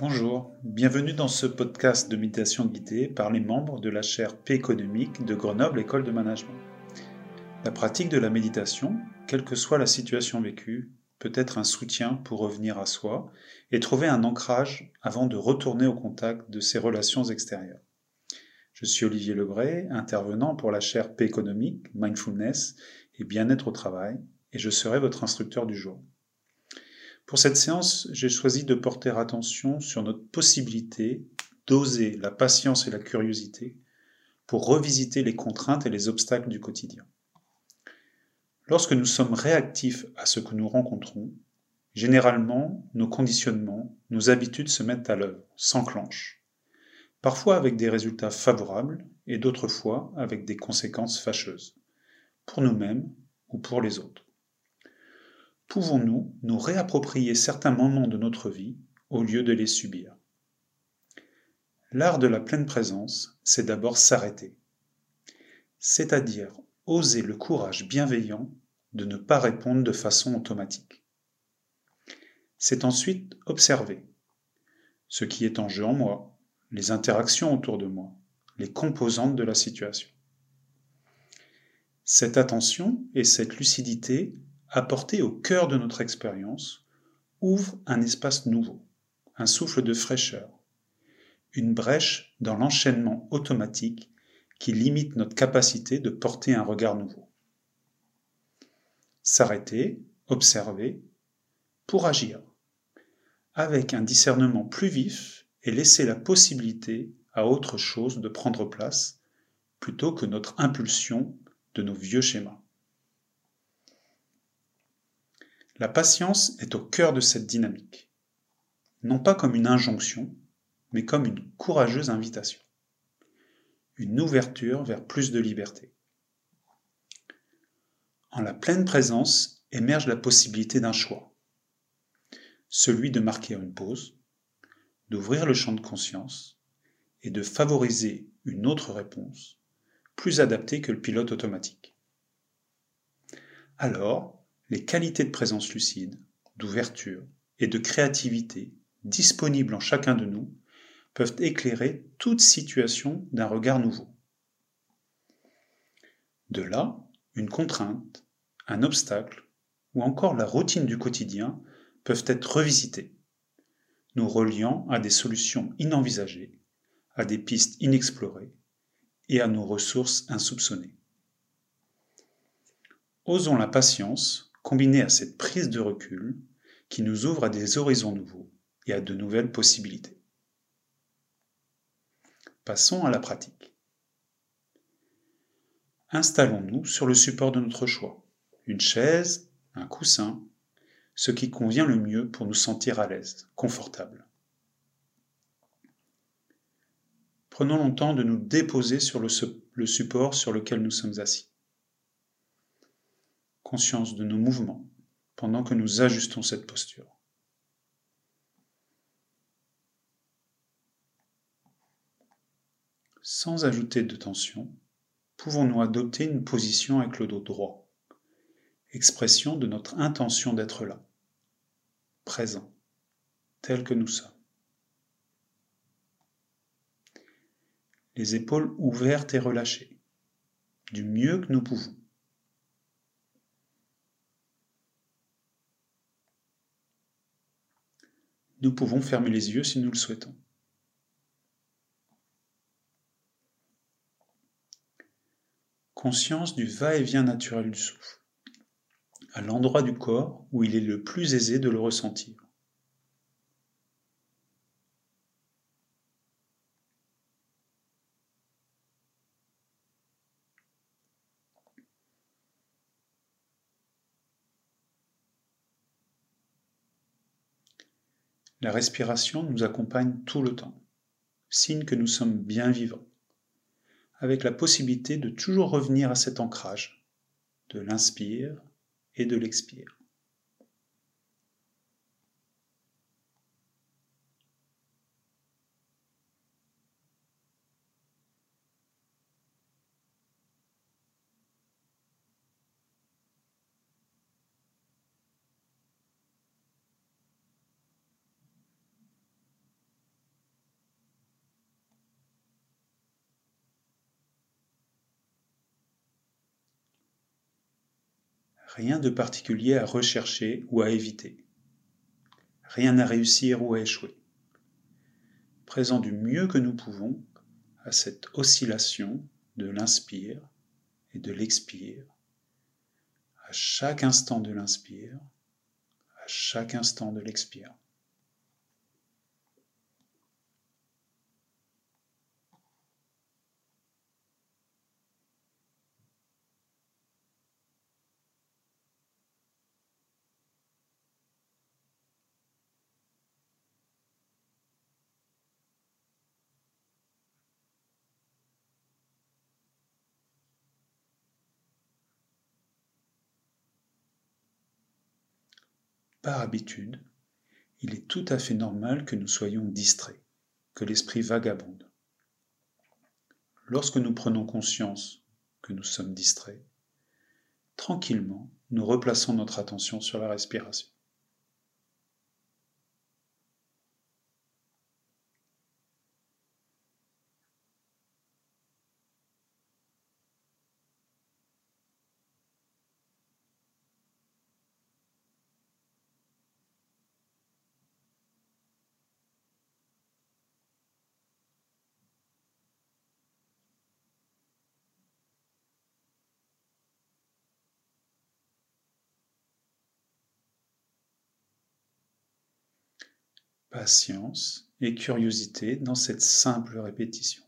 Bonjour, bienvenue dans ce podcast de méditation guidée par les membres de la chaire P économique de Grenoble École de Management. La pratique de la méditation, quelle que soit la situation vécue, peut être un soutien pour revenir à soi et trouver un ancrage avant de retourner au contact de ses relations extérieures. Je suis Olivier Lebray, intervenant pour la chaire P économique, Mindfulness et Bien-être au travail, et je serai votre instructeur du jour. Pour cette séance, j'ai choisi de porter attention sur notre possibilité d'oser la patience et la curiosité pour revisiter les contraintes et les obstacles du quotidien. Lorsque nous sommes réactifs à ce que nous rencontrons, généralement, nos conditionnements, nos habitudes se mettent à l'œuvre, s'enclenchent, parfois avec des résultats favorables et d'autres fois avec des conséquences fâcheuses, pour nous-mêmes ou pour les autres pouvons-nous nous réapproprier certains moments de notre vie au lieu de les subir? L'art de la pleine présence, c'est d'abord s'arrêter, c'est-à-dire oser le courage bienveillant de ne pas répondre de façon automatique. C'est ensuite observer ce qui est en jeu en moi, les interactions autour de moi, les composantes de la situation. Cette attention et cette lucidité apporté au cœur de notre expérience, ouvre un espace nouveau, un souffle de fraîcheur, une brèche dans l'enchaînement automatique qui limite notre capacité de porter un regard nouveau. S'arrêter, observer, pour agir, avec un discernement plus vif et laisser la possibilité à autre chose de prendre place plutôt que notre impulsion de nos vieux schémas. La patience est au cœur de cette dynamique, non pas comme une injonction, mais comme une courageuse invitation, une ouverture vers plus de liberté. En la pleine présence émerge la possibilité d'un choix, celui de marquer une pause, d'ouvrir le champ de conscience et de favoriser une autre réponse, plus adaptée que le pilote automatique. Alors, les qualités de présence lucide, d'ouverture et de créativité disponibles en chacun de nous peuvent éclairer toute situation d'un regard nouveau. De là, une contrainte, un obstacle ou encore la routine du quotidien peuvent être revisités, nous reliant à des solutions inenvisagées, à des pistes inexplorées et à nos ressources insoupçonnées. Osons la patience combiné à cette prise de recul qui nous ouvre à des horizons nouveaux et à de nouvelles possibilités. Passons à la pratique. Installons-nous sur le support de notre choix, une chaise, un coussin, ce qui convient le mieux pour nous sentir à l'aise, confortable. Prenons le temps de nous déposer sur le, le support sur lequel nous sommes assis conscience de nos mouvements pendant que nous ajustons cette posture. Sans ajouter de tension, pouvons-nous adopter une position avec le dos droit, expression de notre intention d'être là, présent, tel que nous sommes. Les épaules ouvertes et relâchées, du mieux que nous pouvons. Nous pouvons fermer les yeux si nous le souhaitons. Conscience du va-et-vient naturel du souffle, à l'endroit du corps où il est le plus aisé de le ressentir. La respiration nous accompagne tout le temps, signe que nous sommes bien vivants, avec la possibilité de toujours revenir à cet ancrage, de l'inspire et de l'expire. Rien de particulier à rechercher ou à éviter. Rien à réussir ou à échouer. Présent du mieux que nous pouvons à cette oscillation de l'inspire et de l'expire, à chaque instant de l'inspire, à chaque instant de l'expire. Habitude, il est tout à fait normal que nous soyons distraits, que l'esprit vagabonde. Lorsque nous prenons conscience que nous sommes distraits, tranquillement, nous replaçons notre attention sur la respiration. Patience et curiosité dans cette simple répétition.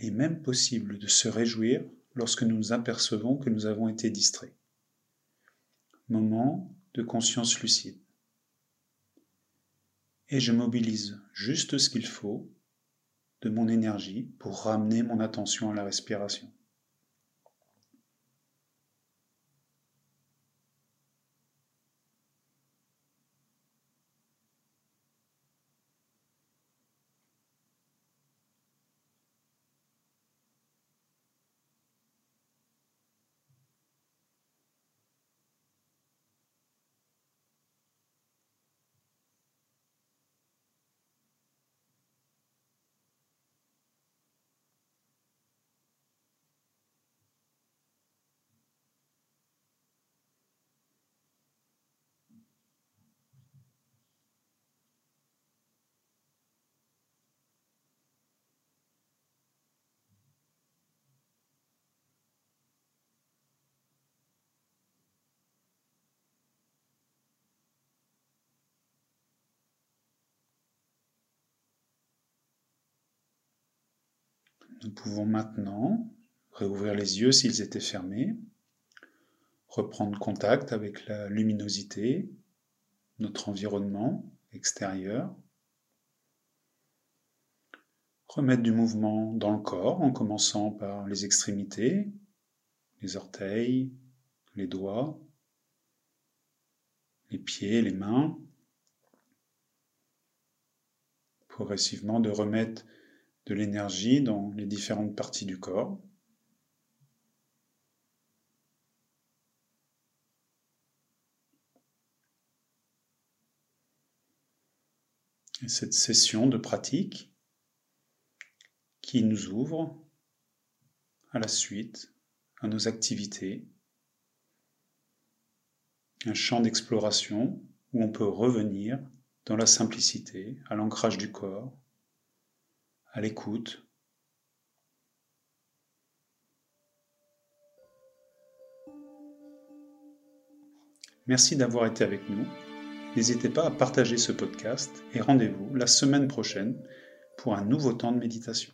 Il est même possible de se réjouir lorsque nous nous apercevons que nous avons été distraits. Moment de conscience lucide. Et je mobilise juste ce qu'il faut de mon énergie pour ramener mon attention à la respiration. Nous pouvons maintenant réouvrir les yeux s'ils étaient fermés, reprendre contact avec la luminosité, notre environnement extérieur, remettre du mouvement dans le corps en commençant par les extrémités, les orteils, les doigts, les pieds, les mains, progressivement de remettre de l'énergie dans les différentes parties du corps. Et cette session de pratique qui nous ouvre à la suite, à nos activités, un champ d'exploration où on peut revenir dans la simplicité, à l'ancrage du corps, à l'écoute. Merci d'avoir été avec nous. N'hésitez pas à partager ce podcast et rendez-vous la semaine prochaine pour un nouveau temps de méditation.